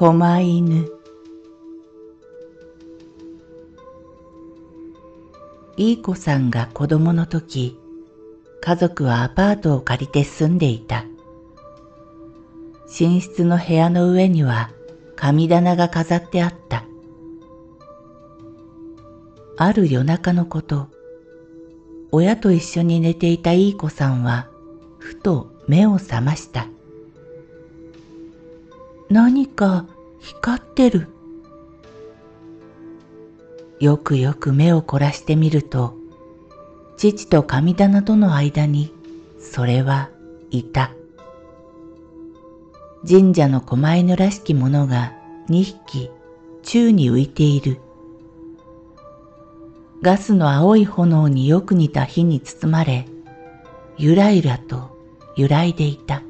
狛犬いい子さんが子供の時、家族はアパートを借りて住んでいた。寝室の部屋の上には神棚が飾ってあった。ある夜中のこと、親と一緒に寝ていたいい子さんは、ふと目を覚ました。何か光ってる。よくよく目を凝らしてみると、父と神棚との間にそれはいた。神社の狛犬らしきものが二匹宙に浮いている。ガスの青い炎によく似た火に包まれ、ゆらゆらと揺らいでいた。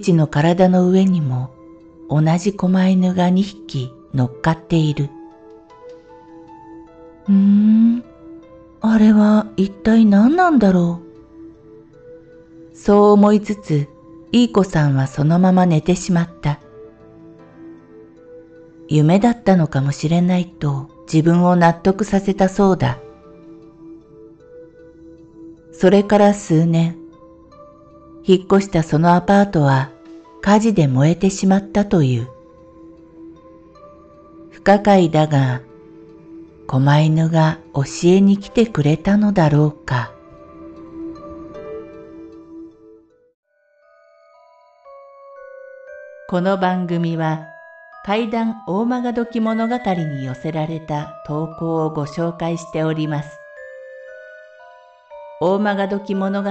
父の体の上にも同じ狛犬が2匹乗っかっている。うーん、あれは一体何なんだろう？そう思いつつ、いい子さんはそのまま寝てしまった。夢だったのかもしれないと自分を納得させたそうだ。それから数年、引っ越したそのアパートは火事で燃えてしまったという。不可解だが、狛犬が教えに来てくれたのだろうか。この番組は怪談大曲どき物語に寄せられた投稿をご紹介しております。大曲どき物語